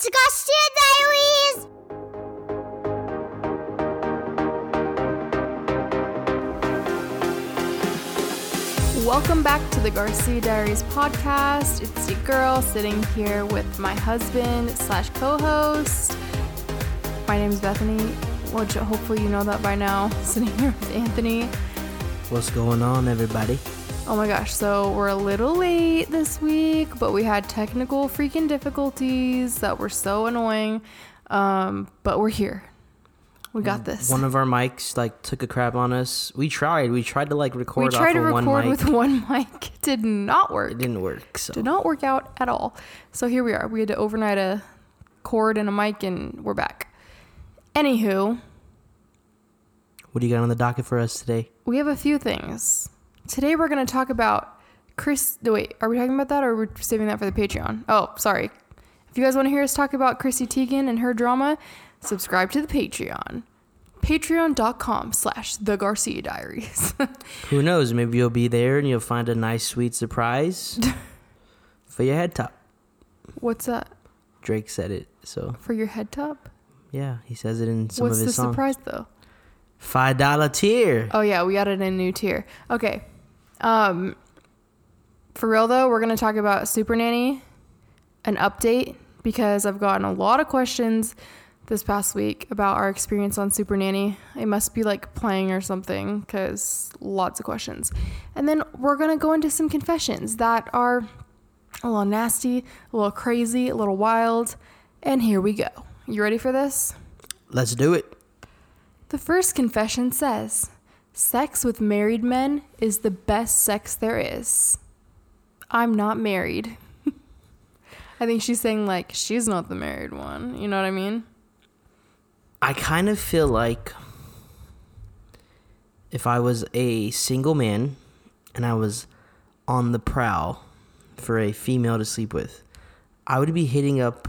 It's Garcia Diaries! Welcome back to the Garcia Diaries podcast. It's your girl sitting here with my husband slash co-host. My name is Bethanie, which hopefully you know that by now. Sitting here with Anthony. What's going on, everybody? Oh my gosh, so we're a little late this week, but we had technical freaking difficulties that were so annoying. Um, but we're here. We got this. One of our mics like took a crap on us. We tried. We tried to like record. we tried off to of one record mic. with one mic. It did not work. it didn't work. So did not work out at all. So here we are. We had to overnight a cord and a mic, and we're back. Anywho, what do you got on the docket for us today? we have a few things. Today we're going to talk about Chris. no, Wait, are we talking about that or are we saving that for the Patreon? Oh, sorry. If you guys want to hear us talk about Chrissy Teigen and her drama, subscribe to the Patreon. Patreon.com slash the Garcia Diaries. Who knows? Maybe you'll be there and you'll find a nice, sweet surprise for your head top. What's that? Drake said it. So For your head top? yeah, he says it in some What's of his songs. What's the surprise though? Five dollar tier. Oh yeah, we added a new tier. Okay. Um for real though, we're gonna talk about Supernanny, an update, because I've gotten a lot of questions this past week about our experience on Supernanny. It must be like playing or something, because lots of questions. And then we're gonna go into some confessions that are a little nasty, a little crazy, a little wild. And here we go. You ready for this? Let's do it. The first confession says, Sex with married men is the best sex there is. I'm not married. I think she's saying, like, she's not the married one. You know what I mean? I kind of feel like if I was a single man and I was on the prowl for a female to sleep with, I would be hitting up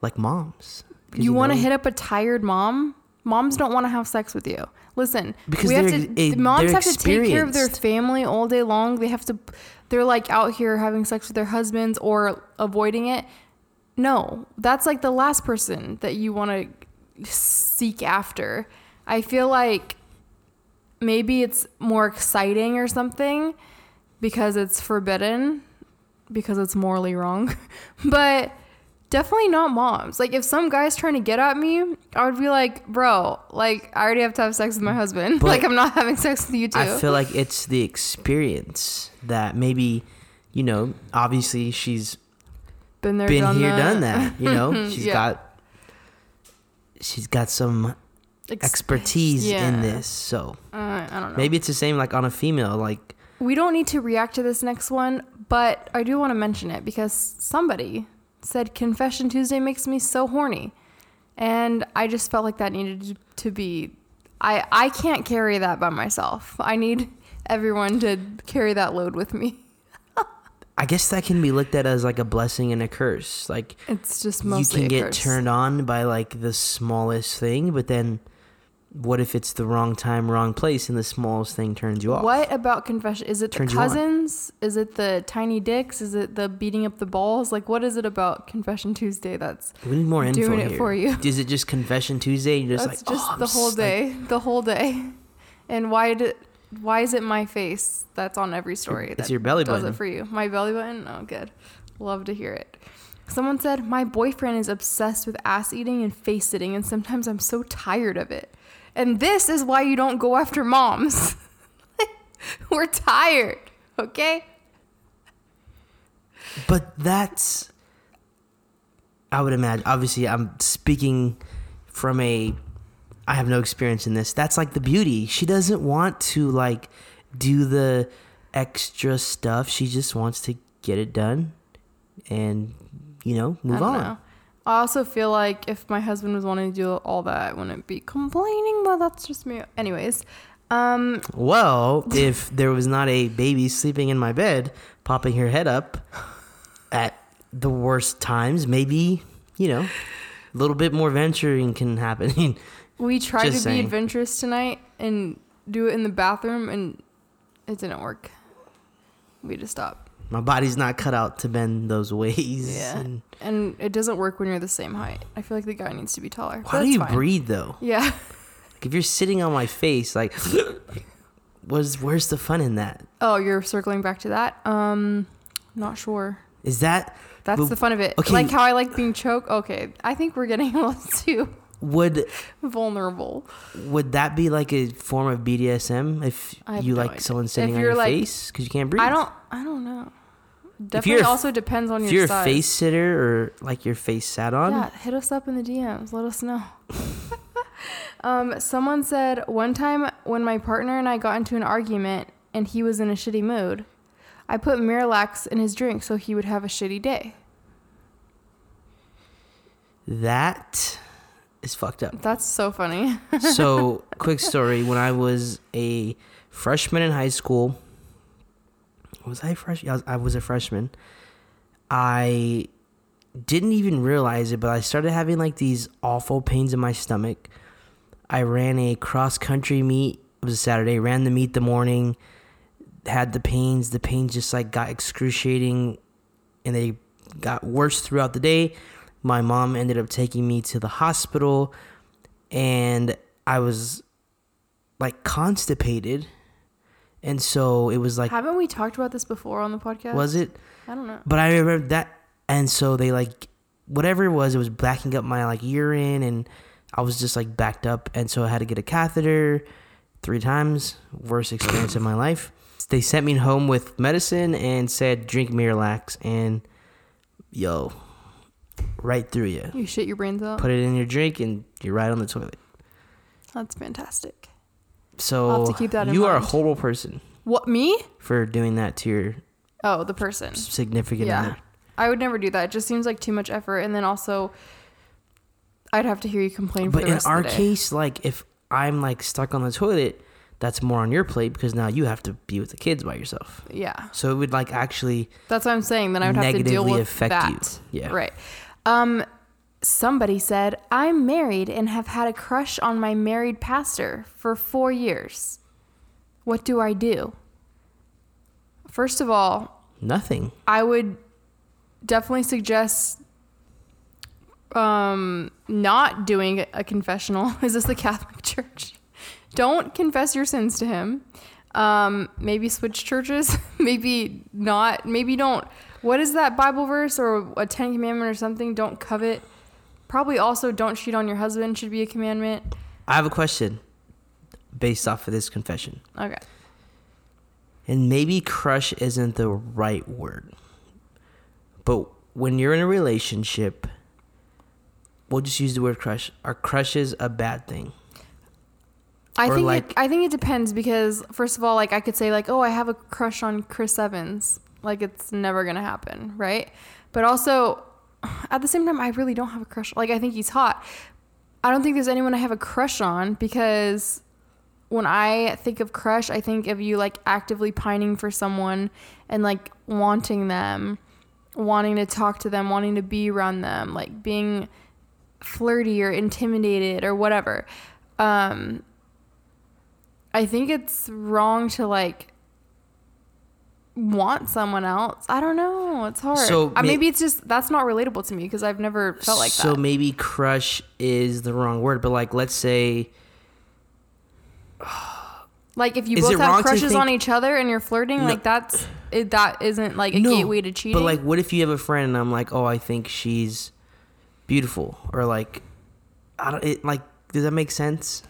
like moms. You, want to hit up a tired mom? Moms don't want to have sex with you. Listen, Because we have to. eh, moms have to take care of their family all day long. They have to. They're like out here having sex with their husbands or avoiding it. No, that's like the last person that you want to seek after. I feel like maybe it's more exciting or something because it's forbidden because it's morally wrong. but definitely not moms. Like if some guy's trying to get at me, I would be like, "Bro, like I already have to have sex with my husband. But like I'm not having sex with you too." I feel like it's the experience that maybe, you know, obviously she's been there, been done here, that. done that. You know, she's Yeah. got she's got some Ex- expertise Yeah. in this. So Uh, I don't know. maybe it's the same like on a female. Like We don't need to react to this next one, but I do want to mention it because somebody said Confession Tuesday makes me so horny. And I just felt like that needed to be I I can't carry that by myself. I need everyone to carry that load with me. I guess that can be looked at as like a blessing and a curse. Like It's just you can get curse. turned on by like the smallest thing, but then what if it's the wrong time, wrong place, and the smallest thing turns you off? What about confession? Is it the Turns cousins? Is it the tiny dicks? Is it the beating up the balls? Like, what is it about Confession Tuesday that's We need more info doing it here. for you? Is it just confession Tuesday? You're just That's like, just oh, I'm the whole s- like- day, the whole day. And why did why is it my face that's on every story? It's that your belly does button. it for you. My belly button. Oh, good. Love to hear it. Someone said my boyfriend is obsessed with ass eating and face sitting, and sometimes I'm so tired of it. And this is why you don't go after moms. We're tired, okay? But that's, I would imagine. Obviously, I'm speaking from a, I have no experience in this. That's like the beauty. She doesn't want to like do the extra stuff. She just wants to get it done, and you know, move on. know. I also feel like if my husband was wanting to do all that, I wouldn't be complaining, but that's just me. Anyways, um, Well, if there was not a baby sleeping in my bed, popping her head up at the worst times, maybe, you know, a little bit more venturing can happen. We tried Just to be adventurous tonight and do it in the bathroom, and it didn't work. We just stopped. My body's not cut out to bend those ways. Yeah. And And it doesn't work when you're the same height. I feel like the guy needs to be taller. why do you fine. breathe though? Yeah. Like, if you're sitting on my face, like, where's where's the fun in that? Oh, you're circling back to that? Um, not sure. Is that That's But- the fun of it. okay. Like how I like being choked. Okay, I think we're getting a little too would vulnerable. would that be like a form of BDSM if you no like idea. someone sitting If on your like- face because you can't breathe? I don't. I don't know. Definitely also depends on If your you're size. a face sitter or like your face sat on, Yeah, hit us up in the DMs. Let us know. um, someone said one time when my partner and I got into an argument and he was in a shitty mood, I put Miralax in his drink so he would have a shitty day. that is fucked up. That's so funny. so, quick story: when I was a freshman in high school, was I fresh? I was, I was a freshman. I didn't even realize it, but I started having like these awful pains in my stomach. I ran a cross country meet. It was a Saturday. Ran the meet the morning. Had the pains. The pains just like got excruciating, and they got worse throughout the day. My mom ended up taking me to the hospital, and I was like constipated, and so it was like, Haven't we talked about this before on the podcast? was it? I don't know. But I remember that, and so they like whatever it was, it was backing up my like urine, and I was just like backed up, and so I had to get a catheter three times. Worst experience of my life. They sent me home with medicine and said drink Miralax, and yo, right through you. You shit your brains out. Put it in your drink, and you're right on the toilet. That's fantastic. So to keep that in you are a mind. horrible person What me? for doing that to your Oh, the person. significant Yeah. other. I would never do that. It just seems like too much effort, and then also, I'd have to hear you complain for But the in rest our of the day. case, like if I'm like stuck on the toilet, that's more on your plate because now you have to be with the kids by yourself. yeah, So it would like actually that's what I'm saying. Then I would have to deal Negatively with affect that. you. Yeah. right. Um, somebody said I'm married and have had a crush on my married pastor for four years. What do I do? First of all, nothing. I would definitely suggest um not doing a confessional. Is this the Catholic Church? Don't confess your sins to him. Um maybe switch churches, maybe not, maybe don't what is that Bible verse or a 10 commandment or something? Don't covet. Probably also don't cheat on your husband should be a commandment. I have a question based off of this confession. Okay. And maybe crush isn't the right word. But when you're in a relationship, we'll just use the word crush. Are crushes a bad thing? I Or think like- it, I think it depends because first of all, like I could say like, oh, I have a crush on Chris Evans. Like it's never gonna happen, right? But also, at the same time, I really don't have a crush. Like I think he's hot. I don't think there's anyone I have a crush on because when I think of crush, I think of you like actively pining for someone and like wanting them, wanting to talk to them, wanting to be around them, like being flirty or intimidated or whatever. Um, I think it's wrong to like want someone else. I don't know. It's hard. So Uh, may- maybe it's just that's not relatable to me because I've never felt like so that. So maybe crush is the wrong word, but like let's say Like if you both have crushes on each other and you're flirting, No. like that's it, that isn't like a No, gateway to cheating. But like, what if you have a friend and I'm like, oh, I think she's beautiful, or like, I don't. It like, does that make sense?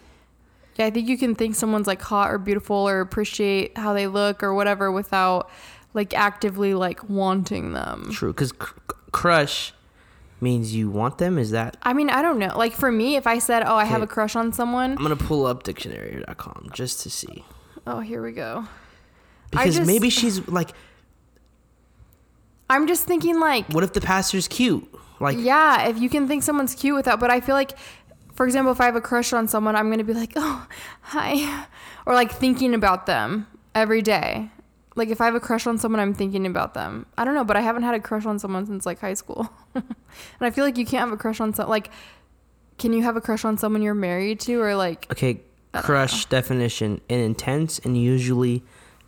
Yeah, I think you can think someone's like hot or beautiful or appreciate how they look or whatever without like actively like wanting them. True, because cr- crush means you want them. Is that? I mean, I don't know. Like for me, if I said, "Oh, I have a crush on someone," I'm gonna pull up dictionary.com just to see oh, here we go. because just- maybe she's like, I'm just thinking like what if the pastor's cute? Like, Yeah, if you can think someone's cute without, but I feel like, for example, if I have a crush on someone, I'm gonna be like, oh, hi, or like thinking about them every day. Like if I have a crush on someone, I'm thinking about them. I don't know, but I haven't had a crush on someone since like high school, and I feel like you can't have a crush on some like. Can you have a crush on someone you're married to, or like? okay, crush definition: an intense and usually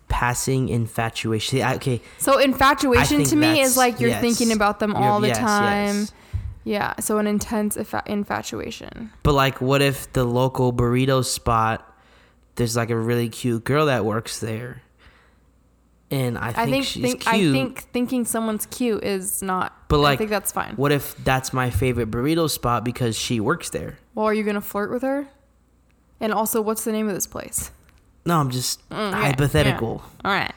passing infatuation. I- okay, So infatuation to me is like you're yes. thinking about them all the yes, time. yes. Yeah. So an intense infa- infatuation. but like, what if the local burrito spot? There's like a really cute girl that works there, and I think, I think she's think, cute. I think thinking someone's cute is not. But, like, I think that's fine. what if that's my favorite burrito spot because she works there? Well, are you gonna flirt with her? And also, what's the name of this place? No, I'm just Mm, okay, hypothetical. All right.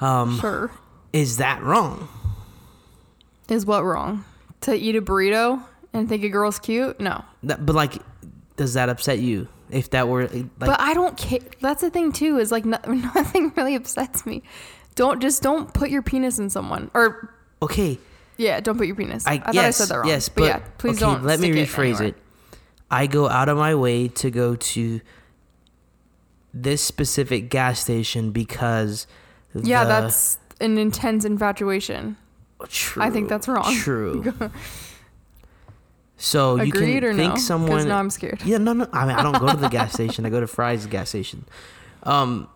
Um, Sure. is that wrong? Is what wrong? To eat a burrito and think a girl's cute? No. That, but like, does that upset you? If that were like, but I don't care. That's the thing too. Is like no, nothing really upsets me. Don't just don't put your penis in someone. Or okay, yeah, don't put your penis. I, I, thought yes, I said that wrong. yes, but, yeah, please okay, don't. Let me rephrase anywhere. it. I go out of my way to go to this specific gas station because Yeah, the- that's an intense infatuation. True. I think that's wrong. True. so you Agreed can or think no? someone. Now I'm scared. Yeah, no, no. I mean, I don't go to the gas station. I go to Fry's gas station. Um,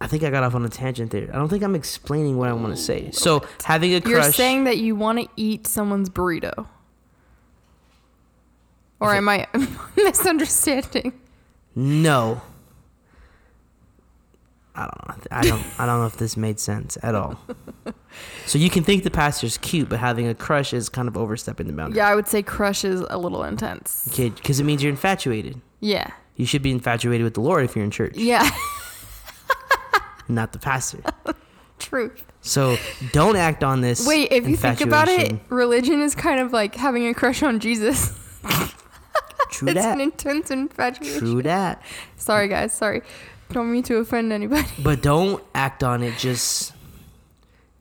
I think I got off on a tangent there. I don't think I'm explaining what I want to say. So having a crush. You're saying that you want to eat someone's burrito. Or am I misunderstanding? no. I don't know. I don't. I don't know if this made sense at all. So you can think the pastor's cute, but having a crush is kind of overstepping the boundary. Yeah, I would say crush is a little intense. Okay, because it means you're infatuated. Yeah. You should be infatuated with the Lord if you're in church, Yeah. not the pastor. Truth. So don't act on this. Wait, if you think about it, religion is kind of like having a crush on Jesus. true that. it's that. an intense infatuation. True that. Sorry, guys. Sorry. Don't mean to offend anybody. But don't act on it. Just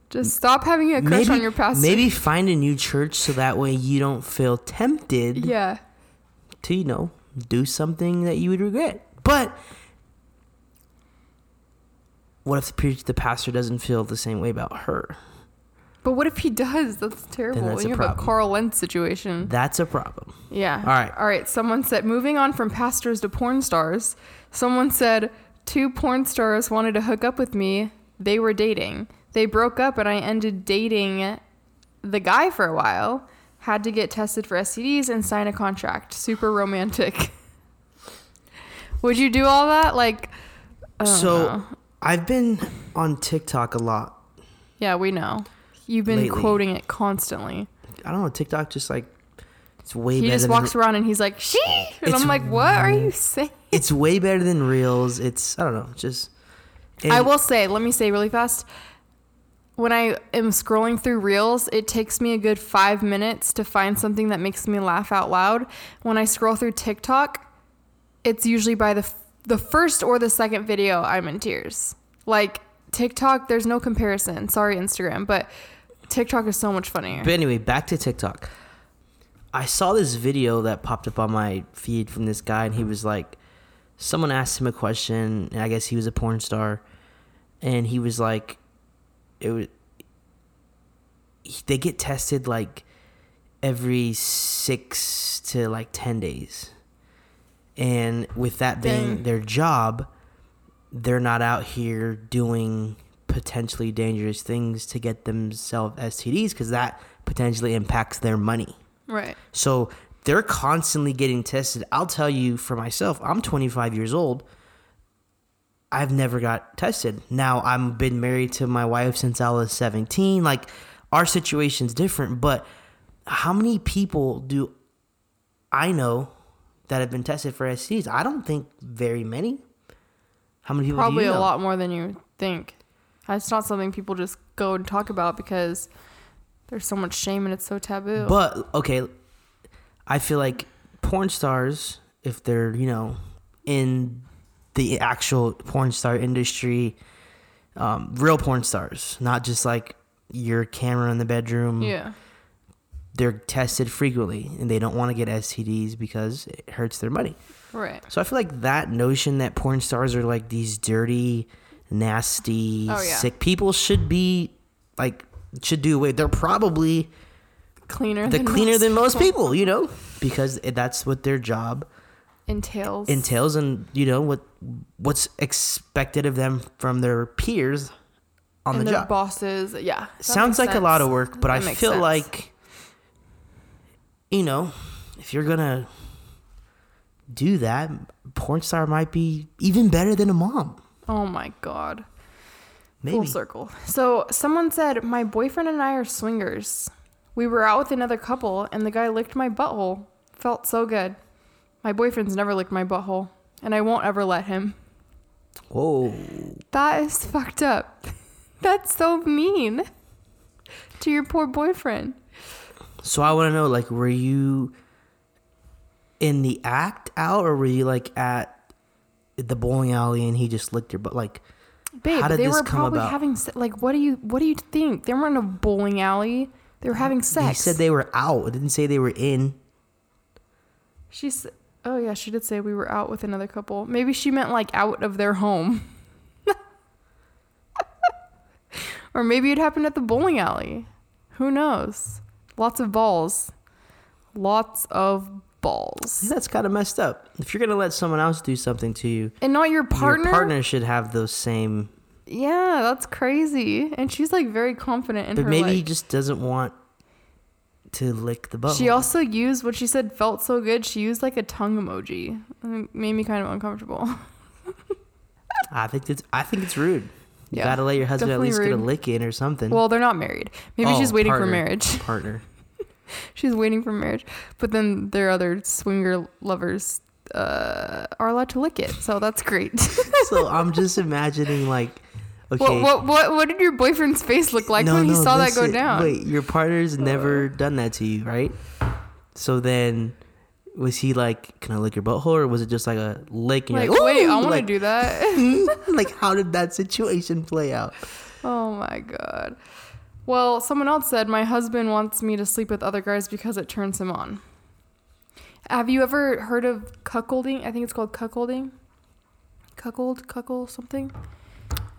Just stop having a crush maybe on your pastor. maybe find a new church so that way you don't feel tempted Yeah. to you know do something that you would regret. But what if the the pastor doesn't feel the same way about her? But what if he does? That's terrible. that's you a have a problem. Carl Lentz situation. That's a problem. Yeah. All right. All right. Someone said, moving on from pastors to porn stars, someone said, two porn stars wanted to hook up with me. They were dating. They broke up, and I ended dating the guy for a while. Had to get tested for STDs and sign a contract. Super romantic. Would you do all that? Like, so know. I've been on TikTok a lot. yeah, we know. You've been Lately. quoting it constantly. I don't know. TikTok just like it's way He better. just than walks around and he's like, "She," and I'm like, "What are you saying?" It's way better than Reels. It's I don't know. Just I will say, let me say really fast. When I am scrolling through Reels, it takes me a good five minutes to find something that makes me laugh out loud. When I scroll through TikTok, it's usually by the f- the first or the second video I'm in tears. Like TikTok, there's no comparison. Sorry, Instagram, but TikTok is so much funnier. But anyway, back to TikTok. I saw this video that popped up on my feed from this guy, and he was like, someone asked him a question, and I guess he was a porn star, and he was like, it was, they get tested like every six to like 10 days. And with that being Dang. their job, they're not out here doing potentially dangerous things to get themselves STDs because that potentially impacts their money. Right. So they're constantly getting tested. I'll tell you for myself, I'm 25 years old. I've never got tested. Now I've been married to my wife since I was 17. Like our situation's different, but how many people do I know that have been tested for STDs? I don't think very many. How many people? Probably a know? lot more than you think. It's not something people just go and talk about because there's so much shame and it's so taboo. But okay, I feel like porn stars, if they're you know in the actual porn star industry, um, real porn stars, not just like your camera in the bedroom. yeah. They're tested frequently, and they don't want to get STDs because it hurts their money. Right. So I feel like that notion that porn stars are like these dirty, nasty, Oh, yeah. sick people should be like should do away. They're probably Cleaner the than cleaner most than most people. people, you know, because that's what their job entails. entails and you know what what's expected of them from their peers on and the their job. bosses. Yeah. Sounds like a lot of work, but That I feel sense. like you know, if you're gonna do that, porn star might be even better than a mom. Oh my god. Maybe. Full circle. So someone said, My boyfriend and I are swingers. We were out with another couple and the guy licked my butthole. Felt so good. My boyfriend's never licked my butthole, and I won't ever let him. Whoa. That is fucked up. That's so mean to your poor boyfriend. So I want to know, like, were you in the act out, or were you like at the bowling alley and he just licked your butt? Like, Babe, How did they this were come probably about? having se- like what do you what do you think? They weren't in a bowling alley. They were having sex. he said they were out. It didn't say they were in. She said, "Oh yeah, she did say we were out with another couple. Maybe she meant like out of their home, or maybe it happened at the bowling alley. Who knows? Lots of balls, lots of balls, That's kind of messed up. If you're gonna let someone else do something to you, and not your partner. your partner should have those same. Yeah, that's crazy. And she's like very confident in But her. maybe he just doesn't want to lick the butt. She also used what she said felt so good. She used like a tongue emoji. It made me kind of uncomfortable. I think it's. I think it's rude. You Yeah, gotta let your husband at least get a lick in or something. Well, they're not married. Maybe Oh, she's waiting for marriage. partner. she's waiting for marriage. But then their other swinger lovers uh, are allowed to lick it. So that's great. so I'm just imagining like, okay, what, what what what did your boyfriend's face look like no, when he no, saw that go down? Uh. Wait, your partner's never done that to you, right? So then, was he like, "Can I lick your butthole?" or was it just like a lick? And like, you're like, wait, I want to like, do that. like, how did that situation play out? oh my god. Well, someone else said my husband wants me to sleep with other guys because it turns him on. Have you ever heard of cuckolding? I think it's called cuckolding. Cuckold, cuckold, something.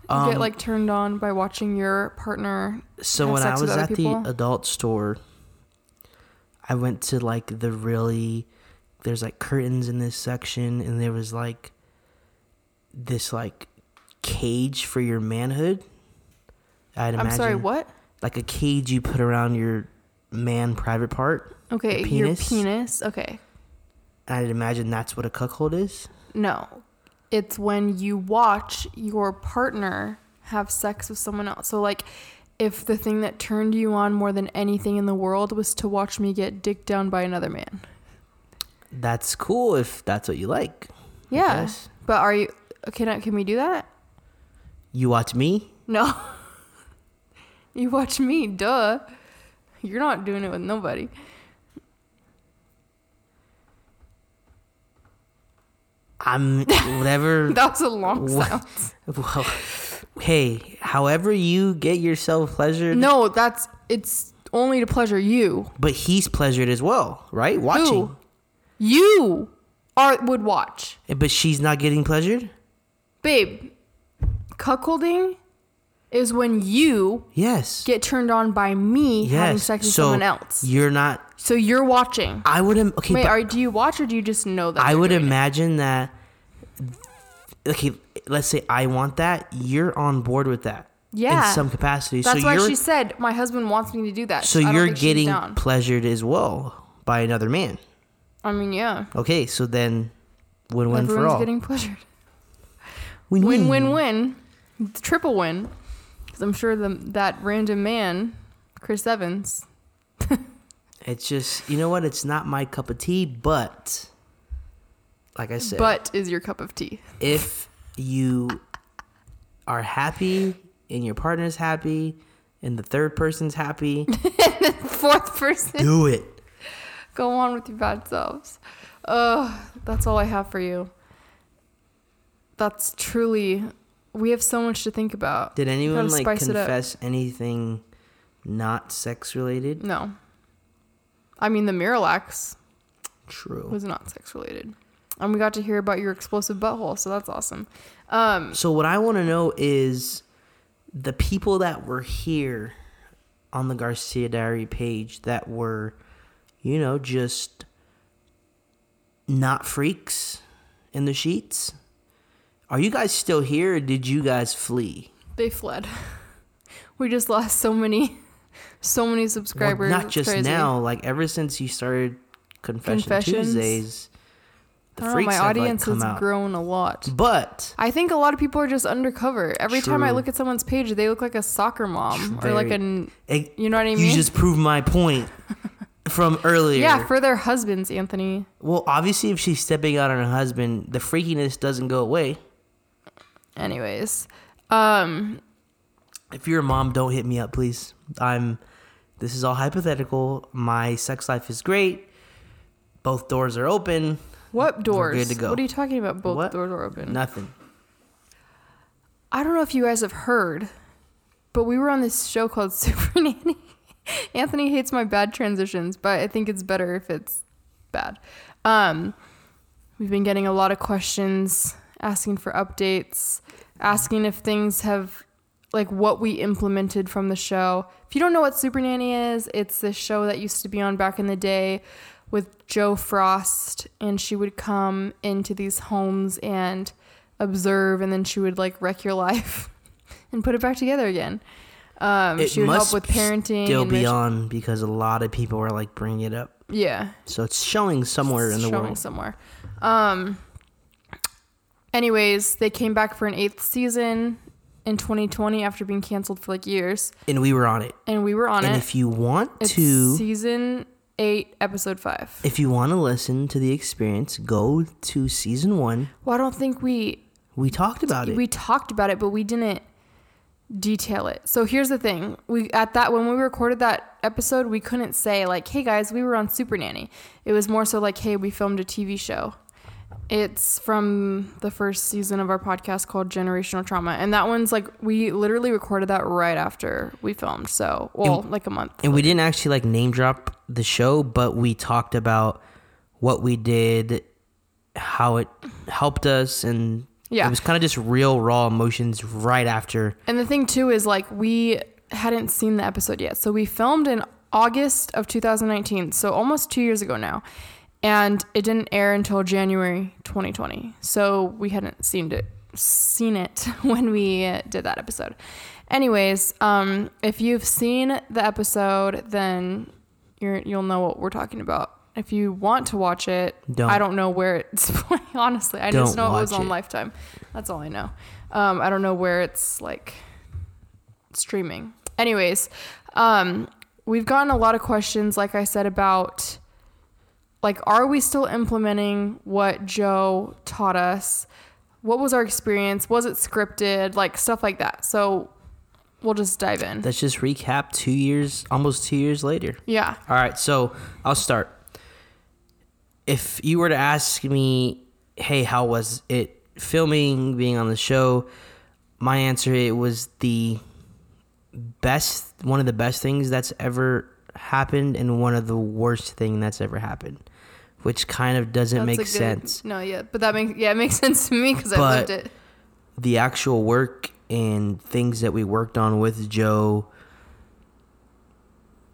You Um, get like turned on by watching your partner. So when I was at people? the adult store, I went to like the really there's like curtains in this section and there was like this like cage for your manhood. I'd imagine I'm sorry, what? like a cage you put around your man private part. Okay, your penis? penis. Okay. I'd imagine that's what a cuckold is. No. It's when you watch your partner have sex with someone else. So like if the thing that turned you on more than anything in the world was to watch me get dicked down by another man. That's cool if that's what you like. Yeah. But are you can I, can we do that? You watch me? No. you watch me, duh. You're not doing it with nobody. I'm whatever That was a long What? Well, hey, however you get yourself pleasured, No, that's it's only to pleasure you. but he's pleasured as well, right? Watching. Who? You are would watch. But she's not getting pleasured? Babe, cuckolding is when you Yes. get turned on by me having sex with so someone else. You're not So you're watching. I would im- okay, Wait, are, do you watch or do you just know that? I would doing it? imagine that okay, let's say I want that, you're on board with that. Yeah. In some capacity. That's so why she said my husband wants me to do that. so you're getting pleasured as well by another man. I mean, yeah. Okay, so then win-win for Everyone's all. getting pleasured. Win-win. Win, win, win. Triple win. Because I'm sure the, that random man, Chris Evans, It's just, you know what? It's not my cup of tea, but like I said, but is your cup of tea. if you are happy and your partner's happy and the third person's happy, Fourth person. do it. Go on with your bad selves. Ugh, that's all I have for you. That's truly. We have so much to think about. Did anyone like spice confess anything not sex related? No. I mean, the Miralax True. was not sex related. And we got to hear about your explosive butthole, so that's awesome. Um, So what I want to know is the people that were here on the Garcia Diary page that were, you know, just not freaks in the sheets. Are you guys still here or did you guys flee? They fled. We just lost so many, so many Well, subscribers. not just now, like ever since you started Confession Confessions? Tuesdays, the I don't know, my audience like has out. grown a lot. But I think a lot of people are just undercover. Every time I look at someone's page, they look like a soccer mom or like Very- an, it, you know what I mean? you just proved my point from earlier. yeah, for their husbands, Anthony. well, obviously, if she's stepping out on her husband, the freakiness doesn't go away. Anyways, um, If you're a mom, don't hit me up, please. I'm. This is all hypothetical. My sex life is great. Both doors are open. what doors? good to go. What are you talking about? Both What? doors are open. Nothing. I don't know if you guys have heard, but we were on this show called Supernanny. Anthony hates my bad transitions, but I think it's better if it's bad. Um, we've been getting a lot of questions, asking for updates, asking if things have, like, what we implemented from the show. If you don't know what Supernanny is, it's this show that used to be on back in the day with Jo Frost, and she would come into these homes and observe, and then she would like wreck your life and put it back together again. Um, It she would help with parenting. Still be on because a lot of people are like bringing it up. Yeah, So it's showing somewhere in the showing world. somewhere. Um. Anyways, they came back for an eighth season in 2020 after being canceled for like years, And we were on it. and we were on and it. And if you want it's to season eight, episode five. if you want to listen to the experience, go to season 1. Well, I don't think we We talked about it. we talked about it, but we didn't detail it. So here's the thing: we at that when we recorded that episode, we couldn't say like, "Hey guys, we were on Supernanny." It was more so like, "Hey, we filmed a TV show." It's from the first season of our podcast called Generational Trauma, and that one's like we literally recorded that right after we filmed. So, well, like a month. and we didn't actually like name drop the show, but we talked about what we did, how it helped us, and Yeah. it was kind of just real raw emotions right after. And the thing too is like we hadn't seen the episode yet. So we filmed in August of 2019, so almost 2 years ago now. And it didn't air until January 2020. So we hadn't seen it seen it when we did that episode. Anyways, um if you've seen the episode, then you're you'll know what we're talking about. If you want to watch it, Don't. I don't know where it's playing. honestly. I Don't just know it was on it. Lifetime. That's all I know. Um, I don't know where it's like streaming. Anyways, um, we've gotten a lot of questions, like I said, about like, are we still implementing what Jo taught us? What was our experience? Was it scripted? Like stuff like that. So we'll just dive in. Let's just recap two years, almost two years later. Yeah. All right, so I'll start. If you were to ask me, hey, how was it filming, being on the show? My answer it was the best, one of the best things that's ever happened, and one of the worst thing that's ever happened, which kind of doesn't That's make good- sense. No, yeah, but that makes yeah, it makes sense to me because I lived it. The actual work and things that we worked on with Jo,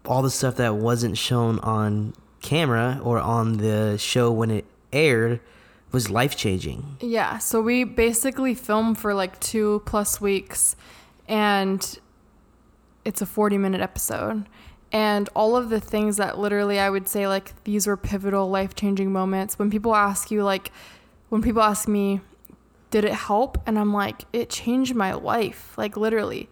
all the stuff that wasn't shown on camera or on the show when it aired was life changing. Yeah, so we basically filmed for like two plus weeks, and it's a 40 minute episode. And all of the things that literally I would say, like, these were pivotal, life changing moments. When people ask you, like, when people ask me, did it help? And I'm like, it changed my life, like, literally.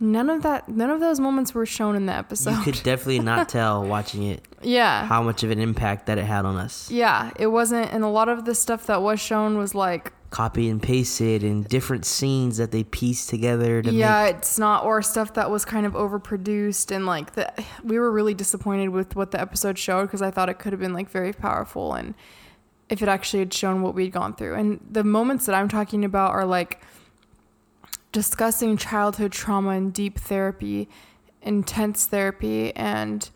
None of that, none of those moments were shown in the episode. You could definitely not tell watching it yeah. how much of an impact that it had on us. yeah, it wasn't, and a lot of the stuff that was shown was like, Copy and pasted and different scenes that they pieced together to yeah make. it's not or stuff that was kind of overproduced and like the we were really disappointed with what the episode showed because i thought it could have been like very powerful and if it actually had shown what we'd gone through and the moments that i'm talking about are like discussing childhood trauma and deep therapy intense therapy and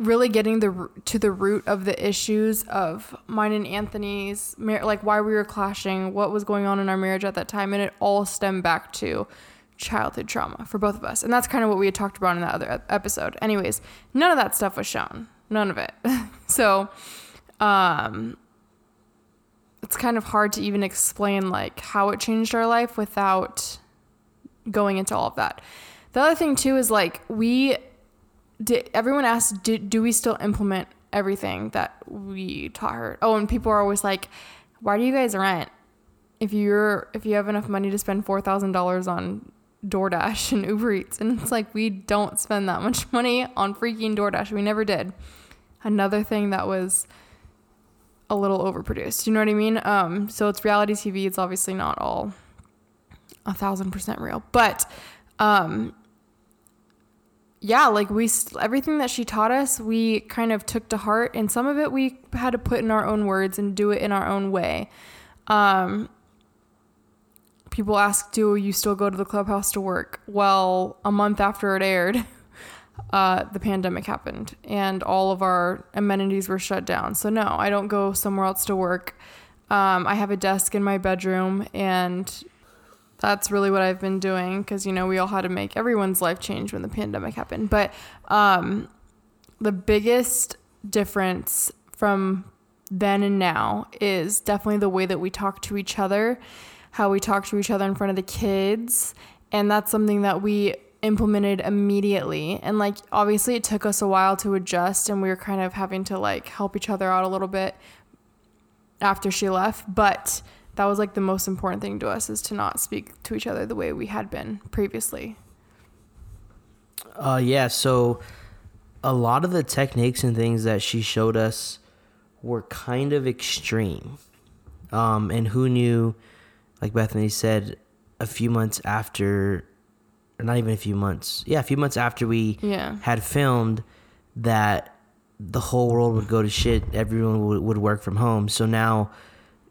really getting the to the root of the issues of mine and Anthony's like why we were clashing, what was going on in our marriage at that time, and it all stemmed back to childhood trauma for both of us, and that's kind of what we had talked about in that other episode. Anyways, none of that stuff was shown, none of it. so, um it's kind of hard to even explain like how it changed our life without going into all of that. The other thing too is like we did everyone asked do, do we still implement everything that we taught her? Oh, and people are always like why do you guys rent if you're if you have enough money to spend $4,000 on DoorDash and Uber Eats and it's like we don't spend that much money on freaking DoorDash. We never did. Another thing that was a little overproduced. You know what I mean? Um, so it's reality TV. It's obviously not all a thousand percent real, but um, yeah, like we everything that she taught us, we kind of took to heart, and some of it we had to put in our own words and do it in our own way. Um, people ask, "Do you still go to the clubhouse to work?" Well, a month after it aired. uh, the pandemic happened and all of our amenities were shut down. So, no, I don't go somewhere else to work. Um, I have a desk in my bedroom, and that's really what I've been doing because, you know, we all had to make everyone's life change when the pandemic happened. But um, the biggest difference from then and now is definitely the way that we talk to each other, how we talk to each other in front of the kids. And that's something that we implemented immediately. And like obviously it took us a while to adjust and we were kind of having to like help each other out a little bit after she left, but that was like the most important thing to us is to not speak to each other the way we had been previously. Uh yeah, so a lot of the techniques and things that she showed us were kind of extreme. Um and who knew like Bethanie said a few months after or not even a few months. Yeah, a few months after we Yeah. had filmed that the whole world would go to shit. Everyone would, would work from home. So now,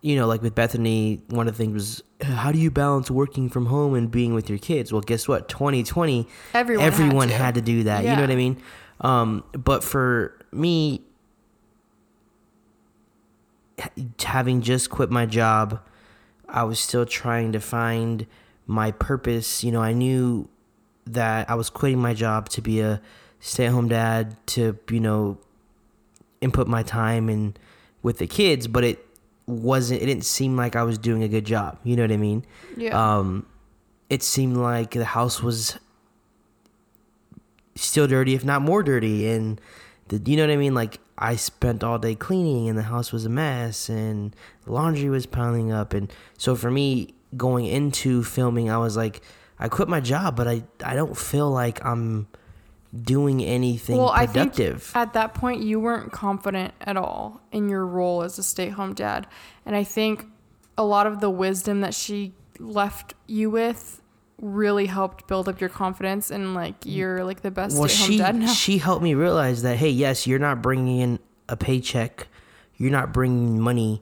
you know, like with Bethanie, one of the things was how do you balance working from home and being with your kids? Well, guess what? 2020, Everyone had to. had to do that. You know what I mean? Um, but for me, having just quit my job, I was still trying to find my purpose. You know, I knew that I was quitting my job to be a stay-at-home dad to, you know, input my time and with the kids, but it wasn't it didn't seem like I was doing a good job. You know what I mean? Yeah. Um it seemed like the house was still dirty, if not more dirty, and the you know what I mean. Like I spent all day cleaning, and the house was a mess, and laundry was piling up, and so for me going into filming, I was like, I quit my job, but I I don't feel like I'm doing anything well, I productive. think at that point you weren't confident at all in your role as a stay-at-home dad, and I think a lot of the wisdom that she left you with really helped build up your confidence and like mm. you're like the best well, stay-at-home she dad now. she helped me realize that hey, yes, you're not bringing in a paycheck, you're not bringing money,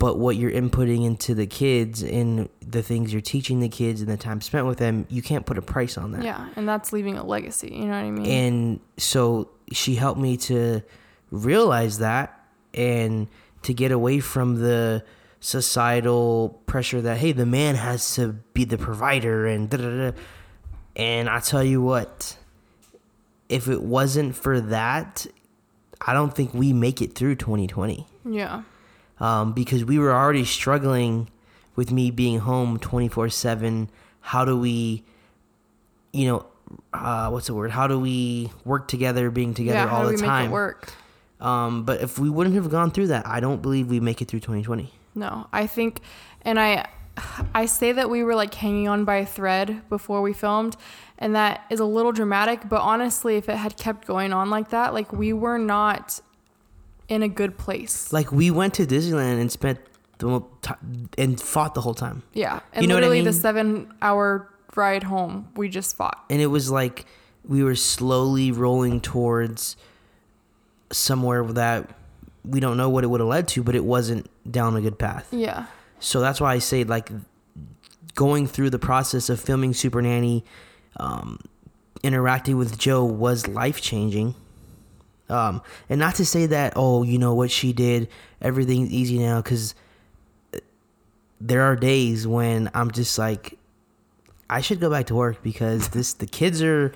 but what you're inputting into the kids and the things you're teaching the kids and the time spent with them, you can't put a price on that. yeah, and that's leaving a legacy. You know what I mean? And so she helped me to realize that and to get away from the societal pressure that hey, the man has to be the provider and da da da. And I tell you what, if it wasn't for that, I don't think we make it through 2020 yeah. Um, because we were already struggling with me being home 24 7 how do we you know uh, what's the word how do we work together being together yeah, how all do the we time make it work? um, but if we wouldn't have gone through that i don't believe we make it through 2020 No, I think, and I, I say that we were like hanging on by a thread before we filmed, and that is a little dramatic. But honestly, if it had kept going on like that, like we were not in a good place. like we went to disneyland and spent the mo- ti and fought the whole time yeah, and You know what I literally the seven-hour ride home, we just fought. and it was like we were slowly rolling towards somewhere that we don't know what it would have led to but it wasn't down a good path Yeah, So that's why I say like going through the process of filming Supernanny, um, interacting with Jo was life changing. Um, and not to say that oh you know what she did everything's easy now because there are days when I'm just like I should go back to work because this the kids are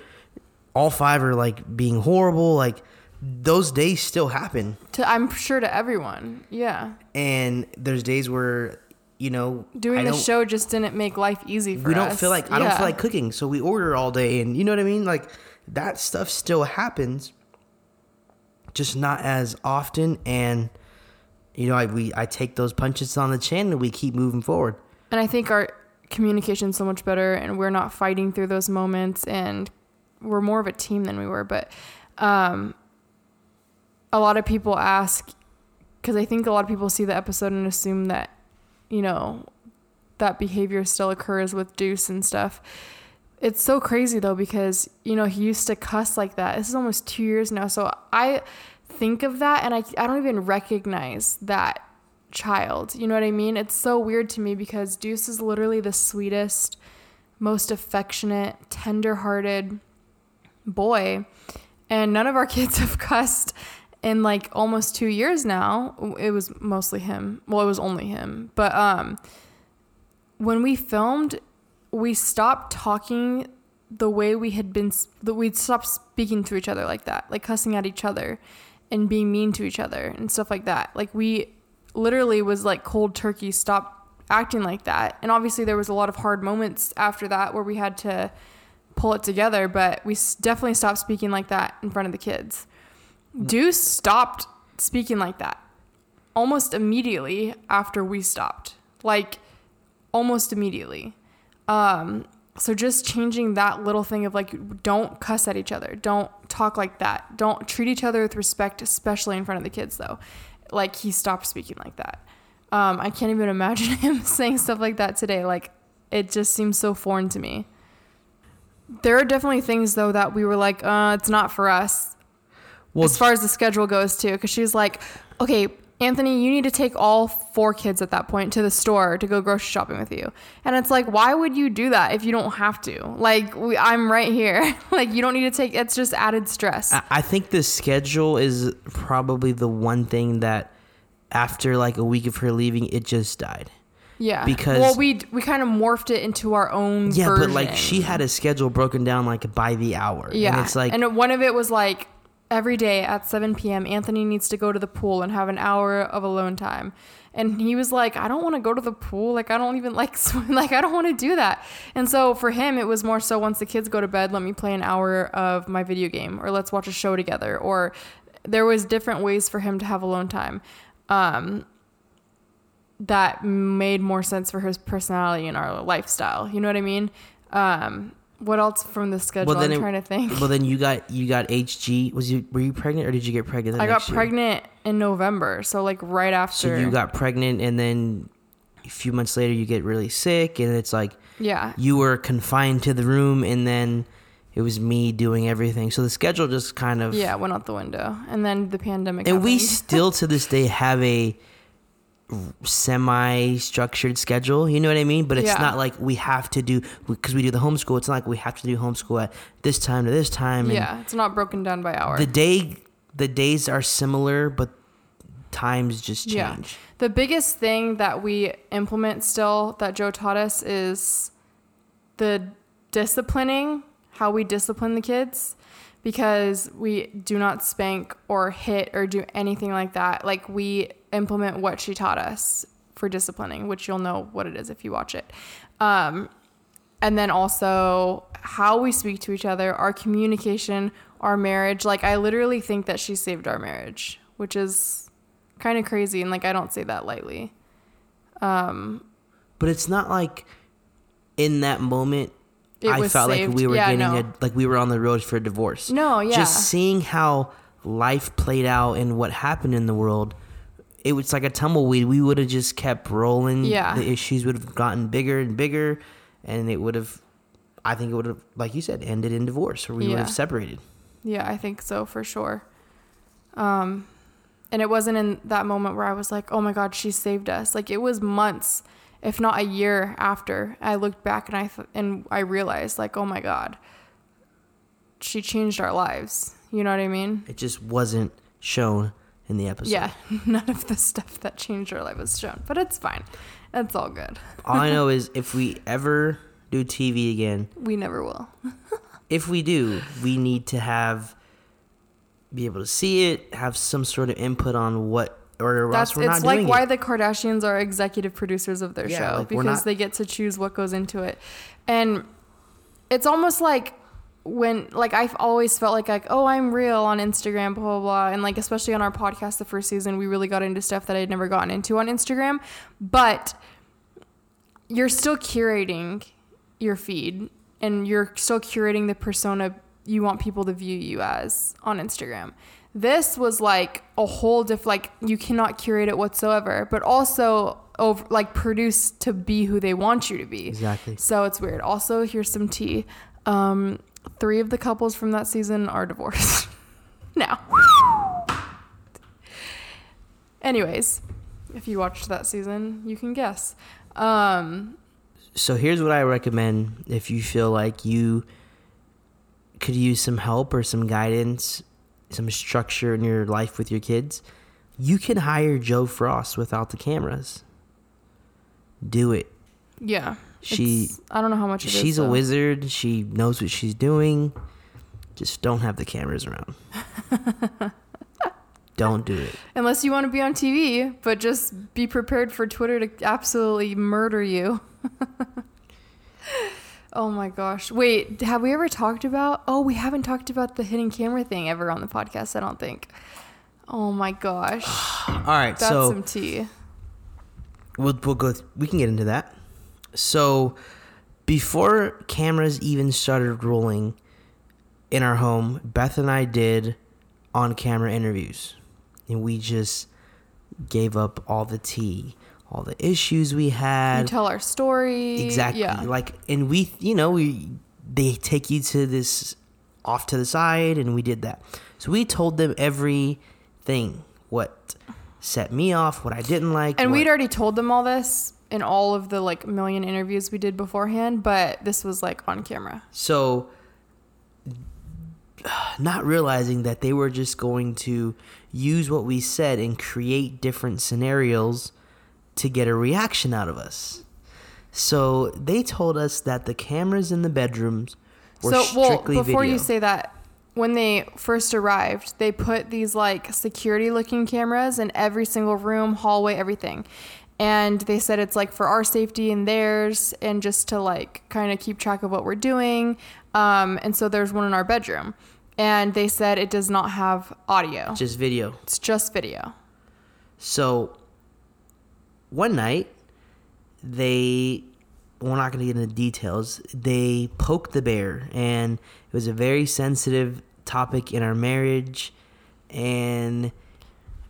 all five are like being horrible like those days still happen. To I'm sure to everyone. Yeah. And there's days where, you know, Doing the show just didn't make life easy for we us. don't feel like I don't feel like cooking, so we order all day, and you know what I mean. Like that stuff still happens, just not as often. And you know, I we I take those punches on the chin, and we keep moving forward. And I think our communication's so much better and we're not fighting through those moments and we're more of a team than we were. But um, a lot of people ask, because I think a lot of people see the episode and assume that, you know, that behavior still occurs with Deuce and stuff. It's so crazy though because you know he used to cuss like that. This is almost two years now, so I think of that and I I don't even recognize that child. You know what I mean? It's so weird to me because Deuce is literally the sweetest, most affectionate, tender-hearted boy, and none of our kids have cussed in like almost two years now. It was mostly him. Well, it was only him, but um when we filmed, we stopped talking the way we had been that we'd stopped speaking to each other like that, like cussing at each other and being mean to each other and stuff like that. Like we literally was like cold turkey stopped acting like that. And obviously there was a lot of hard moments after that where we had to pull it together, but we definitely stopped speaking like that in front of the kids. Mm. Deuce stopped speaking like that almost immediately after we stopped. Like almost immediately. Um, so just changing that little thing of like, don't cuss at each other, don't talk like that, don't treat each other with respect, especially in front of the kids. Though, like he stopped speaking like that. Um, I can't even imagine him saying stuff like that today. Like it just seems so foreign to me. There are definitely things though that we were like, uh, it's not for us Well, as far as the schedule goes too because she's like okay anthony you need to take all four kids at that point to the store to go grocery shopping with you and it's like why would you do that if you don't have to like we, i'm right here like you don't need to take it's just added stress I- think the schedule is probably the one thing that after like a week of her leaving, it just died. yeah because- well we we kind of morphed it into our own Yeah, version. but like she had a schedule broken down like by the hour. Yeah. and it's like and one of it was like every day at 7 p.m. Anthony needs to go to the pool and have an hour of alone time. And he was like, I don't want to go to the pool. Like, I don't even like swim. Like, I don't want to do that. And so for him, it was more so once the kids go to bed, let me play an hour of my video game or let's watch a show together. Or there was different ways for him to have alone time. Um, that made more sense for his personality and our lifestyle. You know what I mean? Um, what else from the schedule? I'm it- trying to think. Well, then you got you got HG. Was you were you pregnant or did you get pregnant? I got year? pregnant in November, so like right after. So you got pregnant, and then a few months later you get really sick, and it's like yeah, you were confined to the room, and then it was me doing everything. So the schedule just kind of yeah, went out the window, and then the pandemic. and we still to this day have a semi-structured schedule you know what i mean but it's Yeah. not like we have to do because we do the homeschool it's not like we have to do homeschool at this time to this time and yeah, it's not broken down by hour. the day the days are similar but times just change Yeah. The biggest thing that we implement still that Jo taught us is the disciplining, how we discipline the kids because we do not spank or hit or do anything like that. Like we implement what she taught us for disciplining, which you'll know what it is if you watch it. Um, and then also how we speak to each other, our communication, our marriage. Like I literally think that she saved our marriage, which is kind of crazy and like I don't say that lightly. Um but it's not like in that moment It i felt saved. like we were Yeah, getting no. a like we were on the road for a divorce no, yeah. just seeing how life played out and what happened in the world it was like a tumbleweed we would have just kept rolling Yeah. the issues would have gotten bigger and bigger and it would have i think it would have like you said ended in divorce or we would have separated Yeah, I think so for sure. Um, and it wasn't in that moment where I was like, "Oh my God, she saved us!" Like it was months, if not a year after I looked back and I th- and I realized, like, "Oh my God, she changed our lives." You know what I mean? it just wasn't shown in the episode Yeah, none of the stuff that changed our life was shown, but it's fine. It's all good. all i know is if we ever do tv again We never will. if we do we need to have be able to see it, have some sort of input on what, or That's else we're it's not like doing why it. the Kardashians are executive producers of their Yeah, show like, we're because not- they get to choose what goes into it. And it's almost like when like I've always felt like like oh I'm real on Instagram blah blah blah and like especially on our podcast the first season we really got into stuff that I'd never gotten into on Instagram but you're still curating your feed and you're still curating the persona you want people to view you as on Instagram. This was like a whole diff like you cannot curate it whatsoever, but also over like produced to be who they want you to be. Exactly. So it's weird. Also, here's some tea. Um, three of the couples from that season are divorced now. Anyways, if you watched that season, you can guess. Um, So here's what I recommend if you feel like you could use some help or some guidance, some structure in your life with your kids. You can hire Jo Frost without the cameras. Do it. yeah. She- I don't know how much it is, She's a though. wizard. She knows what she's doing. Just don't have the cameras around. don't do it. Unless you want to be on TV, but just be prepared for Twitter to absolutely murder you. oh my gosh. Wait, have we ever talked about? Oh, we haven't talked about the hidden camera thing ever on the podcast, I don't think. Oh my gosh. All right, That's so some tea. we'll we'll go. we can get into that. So, before cameras even started rolling in our home, Beth and I did on-camera interviews, and we just gave up all the tea, all the issues we had. We tell our story. exactly. Yeah. Like, and we, you know, we they take you to this off to the side, and we did that. So we told them everything. What set me off, what I didn't like, and what- we'd already told them all this in all of the like million interviews we did beforehand, but this was like on camera. So, not realizing that they were just going to use what we said and create different scenarios to get a reaction out of us. So, they told us that the cameras in the bedrooms were so well before video. you say that when they first arrived they put these like security looking cameras in every single room hallway everything and they said it's like for our safety and theirs and just to like kind of keep track of what we're doing um, and so there's one in our bedroom and they said it does not have audio just video. it's just video So, one night, they, we're not going to get into details, they poked the bear, and it was a very sensitive topic in our marriage, and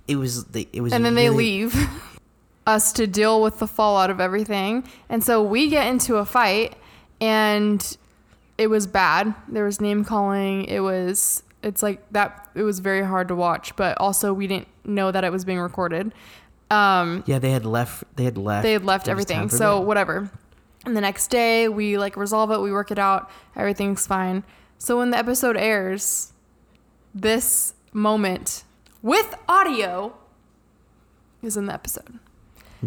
it was, it was, and then they leave us to deal with the fallout of everything. And so we get into a fight and it was bad. There was name calling. It was it's like that it was very hard to watch, but also we didn't know that it was being recorded. Um Yeah, they had left. They had left. they had left It was time everything. So whatever. And the next day we like resolve it, we work it out, everything's fine. So when the episode airs, this moment with audio is in the episode.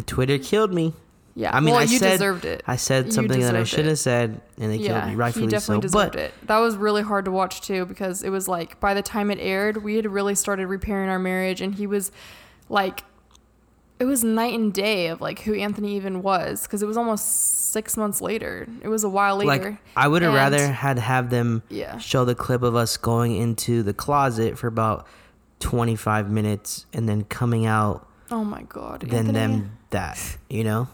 Twitter killed me. Yeah. I mean, well, I you said deserved it. I said something that I should have said, and they killed me. Rightfully he definitely so. deserved But it. That was really hard to watch too because it was like by the time it aired, we had really started repairing our marriage, and he was like, it was night and day of like who Anthony even was because it was almost six months later. It was a while later. like, I would have rather had have them Yeah. show the clip of us going into the closet for about twenty five minutes and then coming out Oh my god. than Anthony. them that you know.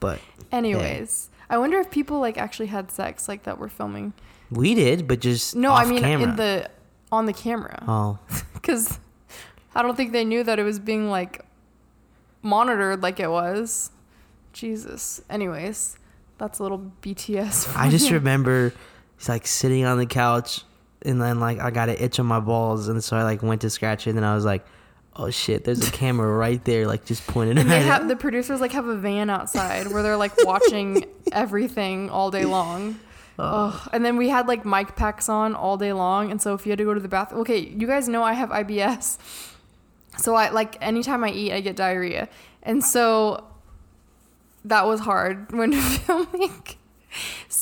But Anyways, I wonder if people like actually had sex like that we're filming. we did, but just No, I mean camera. in the on the camera. oh because I don't think they knew that it was being like monitored like it was. Jesus. Anyways, that's a little BTS. I just remember it's like sitting on the couch and then like I got an itch on my balls and so I like went to scratch it and then I was like, oh shit, there's a camera right there, like just pointing And at they it. have the producers like have a van outside where they're like watching everything all day long. Ugh. And then we had like mic packs on all day long, and so if you had to go to the bathroom, okay, you guys know I have IBS, so I like anytime I eat, I get diarrhea, and so that was hard when filming.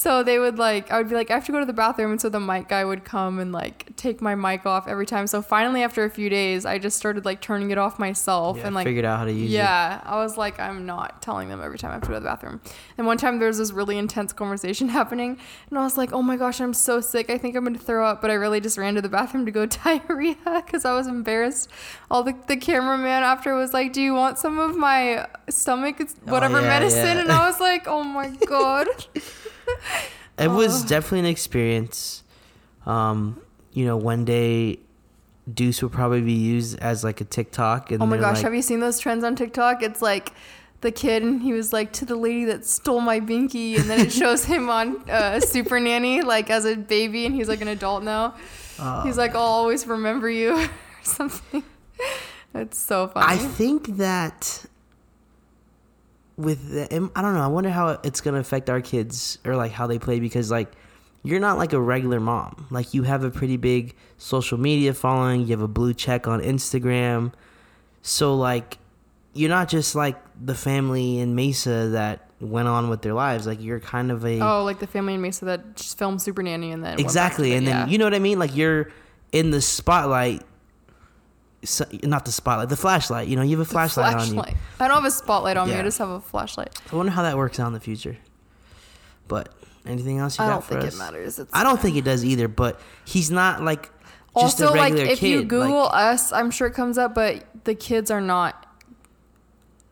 So they would like I would be like I have to go to the bathroom and so the mic guy would come and like take my mic off every time. So finally after a few days I just started like turning it off myself Yeah, and like figured out how to use it. yeah, I was like, I'm not telling them every time I have to go to the bathroom. And one time there was this really intense conversation happening, and I was like, oh my gosh, I'm so sick. I think I'm gonna throw up. But I really just ran to the bathroom to go diarrhea because I was embarrassed. All the, the cameraman after was like, do you want some of my stomach, oh, whatever Oh, yeah, medicine? yeah. And I was like, oh my god. It was Oh. definitely an experience. Um, you know, one day Deuce will probably be used as like a TikTok. And Oh my gosh, like, have you seen those trends on TikTok? It's like the kid and he was like to the lady that stole my binky and then it shows him on uh, Supernanny like as a baby and he's like an adult now. Oh, he's like, I'll always remember you or something. It's so funny. I think that with the, I don't know. I wonder how it's gonna affect our kids or like how they play because like you're not like a regular mom. Like you have a pretty big social media following. You have a blue check on Instagram. So like you're not just like the family in Mesa that went on with their lives. Like you're kind of a oh, like the family in Mesa that just filmed Supernanny and then went back to exactly and then yeah. you know what i mean like you're in the spotlight so, not the spotlight the flashlight you know you have a flashlight, on you. I don't have a spotlight on me. I just have a flashlight. i wonder how that works out in the future but anything else you I got don't think it matters. It's i don't think it does either but he's not like just also a like regular if kid you Google like, us, I'm sure it comes up, but the kids are not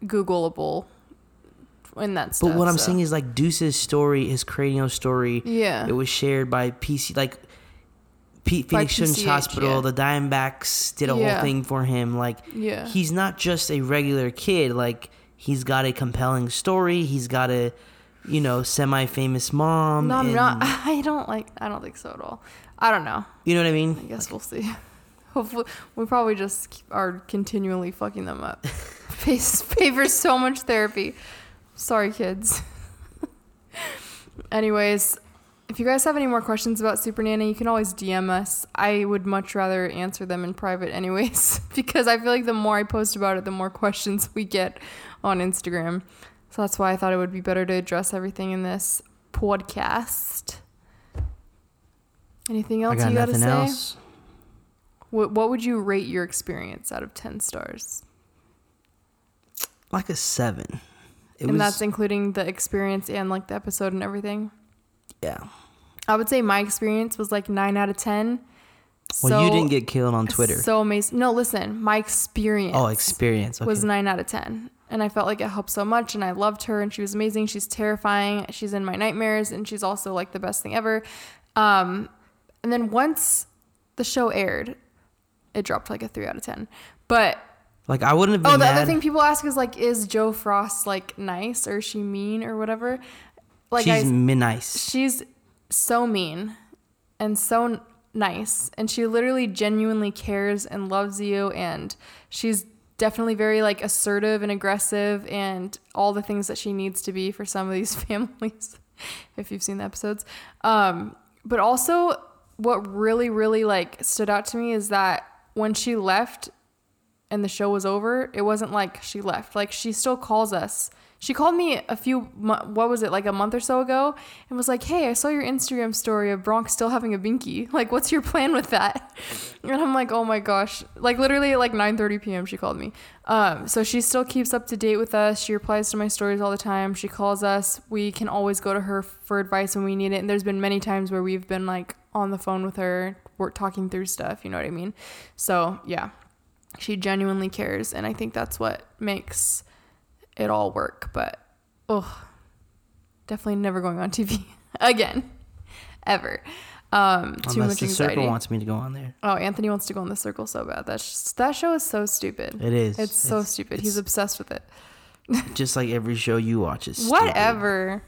Googleable in that stuff. but what i'm so. saying is like deuce's story his cranial story yeah, it was shared by pc like P- By Phoenix Children's Hospital, yeah. the Diamondbacks did a Yeah. whole thing for him. Like, yeah, he's not just a regular kid. Like he's got a compelling story. He's got a, you know, semi-famous mom. no, I'm not. I don't like. I don't think so at all. I don't know. You know what I mean? I guess we'll see. Hopefully, we probably just keep- are continually fucking them up. Pay, pay for so much therapy. Sorry, kids. Anyways, if you guys have any more questions about Supernanny, you can always DM us. I would much rather answer them in private, anyways, because I feel like the more I post about it, the more questions we get on Instagram. So that's why I thought it would be better to address everything in this podcast. Anything else I got you gotta say? else. What What would you rate your experience out of ten stars? Like a seven. It and was that's including the experience and like the episode and everything. Yeah. I would say my experience was like nine out of ten. Well, you didn't get killed on Twitter. So amazing. No, listen, my experience. oh, experience. Okay. was nine out of ten. And I felt like it helped so much and I loved her and she was amazing. She's terrifying. She's in my nightmares and she's also like the best thing ever. Um, and then once the show aired, it dropped like a three out of ten. But like I wouldn't have been oh, the mad. other thing people ask is like, is Jo Frost like nice or is she mean or whatever? Like She's I, nice. she's so mean and so nice and she literally genuinely cares and loves you and she's definitely very like assertive and aggressive and all the things that she needs to be for some of these families if you've seen the episodes um but also what really really like stood out to me is that when she left and the show was over, it wasn't like she left. Like she still calls us. She called me a few, what was it, like a month or so ago, and was like, "Hey, I saw your Instagram story of Bronx still having a binky. Like, what's your plan with that?" And I'm like, "Oh my gosh!" Like literally at like 9:30 p.m. she called me. Um, so she still keeps up to date with us. She replies to my stories all the time. She calls us. We can always go to her for advice when we need it. And there's been many times where we've been like on the phone with her, we're talking through stuff. You know what I mean? So yeah she genuinely cares and i think that's what makes it all work but oh definitely never going on tv again ever um too Unless much the anxiety circle wants me to go on there. oh anthony wants to go on the circle so bad that's that show is so stupid It is. it's so stupid he's obsessed with it just like every show you watch is stupid. whatever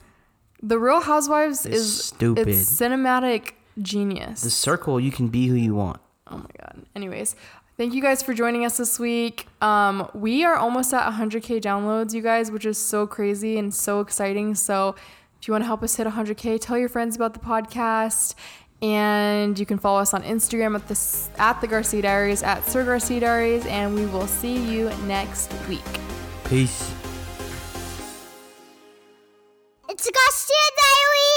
the real housewives It's is stupid. it's cinematic genius The circle, you can be who you want. Oh my god. Anyways, thank you guys for joining us this week. Um, we are almost at 100k downloads, you guys, which is so crazy and so exciting. So, if you want to help us hit 100k, tell your friends about the podcast. And you can follow us on Instagram at the at the Garcia Diaries at Sir Garcia Diaries, and we will see you next week. Peace. It's Garcia Diaries!